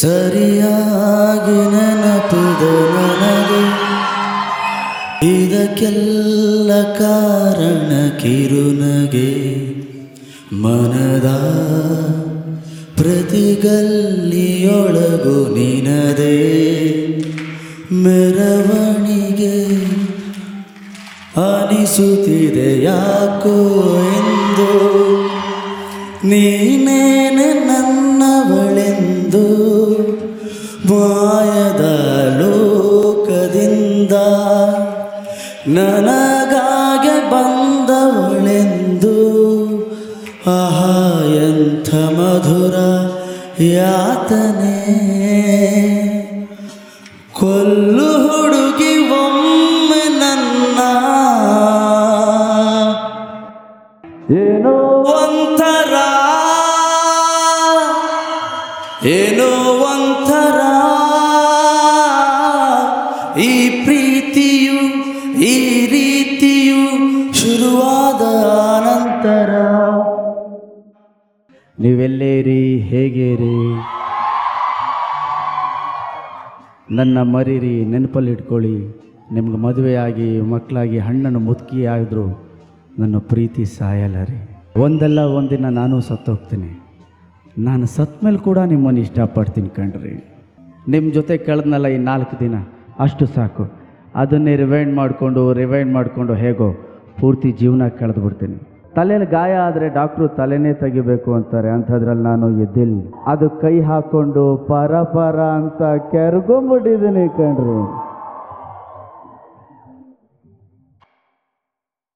ಸರಿಯಾಗಿ ನೆನಪಿದೆ ನನಗೆ. ಇದಕ್ಕೆಲ್ಲ ಕಾರಣ ಕಿರುನಗೆ. ಮನದ ಪ್ರತಿಗಲ್ಲಿಯೊಳಗು ನಿನದೆ. ಮೆರವಣಿಗೆ ಅನಿಸುತ್ತಿದೆ ಯಾಕೋ ಎಂದು ನೀನೇನೆ ಮಾಯದ ಲೋಕದಿಂದ ನನಗಾಗೆ ಬಂದವಳೆಂದು ಆಹಾ, ಎಂಥ ಮಧುರ ಯಾತನೆ. ಕೊಲ್ಲು ಹುಡುಗಿ ಒಮ್ಮೆ ನನ್ನ ಏನೋ ಒಂಥರ ಏನೋ ಒಂಥರ. ಈ ಪ್ರೀತಿಯು, ಈ ರೀತಿಯು ಶುರುವಾದ ನಂತರ. ನೀವೆಲ್ಲೇರಿ, ಹೇಗೇರಿ? ನನ್ನ ಮರೀರಿ ನೆನಪಲ್ಲಿ ಇಟ್ಕೊಳ್ಳಿ ನಿಮ್ಗೆ ಮದುವೆಯಾಗಿ, ಮಕ್ಕಳಾಗಿ ಹಣ್ಣನ್ನು ಮುದುಕಿ ಆದರೂ ನನ್ನ ಪ್ರೀತಿ ಸಾಯಲ್ಲ ರೀ. ಒಂದಲ್ಲ ಒಂದಿನ ನಾನು ಸತ್ತೋಗ್ತೀನಿ. ನಾನು ಸತ್ತ ಮೇಲೆ ಕೂಡ ನಿಮ್ಮನ್ನು ಇಷ್ಟಪಡ್ತೀನಿ ಕಣ್ರಿ. ನಿಮ್ಮ ಜೊತೆ ಕಳೆದ್ನಲ್ಲ ಈ ನಾಲ್ಕು ದಿನ. ಅಷ್ಟು ಸಾಕು. ಅದನ್ನೇ ರಿವೈಂಡ್ ಮಾಡಿಕೊಂಡು ರಿವೈಂಡ್ ಮಾಡಿಕೊಂಡು ಹೇಗೋ ಪೂರ್ತಿ ಜೀವನ ಕಳೆದು ಬಿಡ್ತೀನಿ. ತಲೆಯಲ್ಲಿ ಗಾಯ ಆದರೆ ಡಾಕ್ಟ್ರು ತಲೆನೇ ತೆಗಿಬೇಕು ಅಂತಾರೆ. ಅಂಥದ್ರಲ್ಲಿ ನಾನು ಎದ್ದಿಲ್ಲ. ಅದು ಕೈ ಹಾಕ್ಕೊಂಡು ಪರ ಪರ ಅಂತ ಕೆರ್ಕೊಂಬಿಟ್ಟಿದ್ದೀನಿ ಕಣ್ರಿ.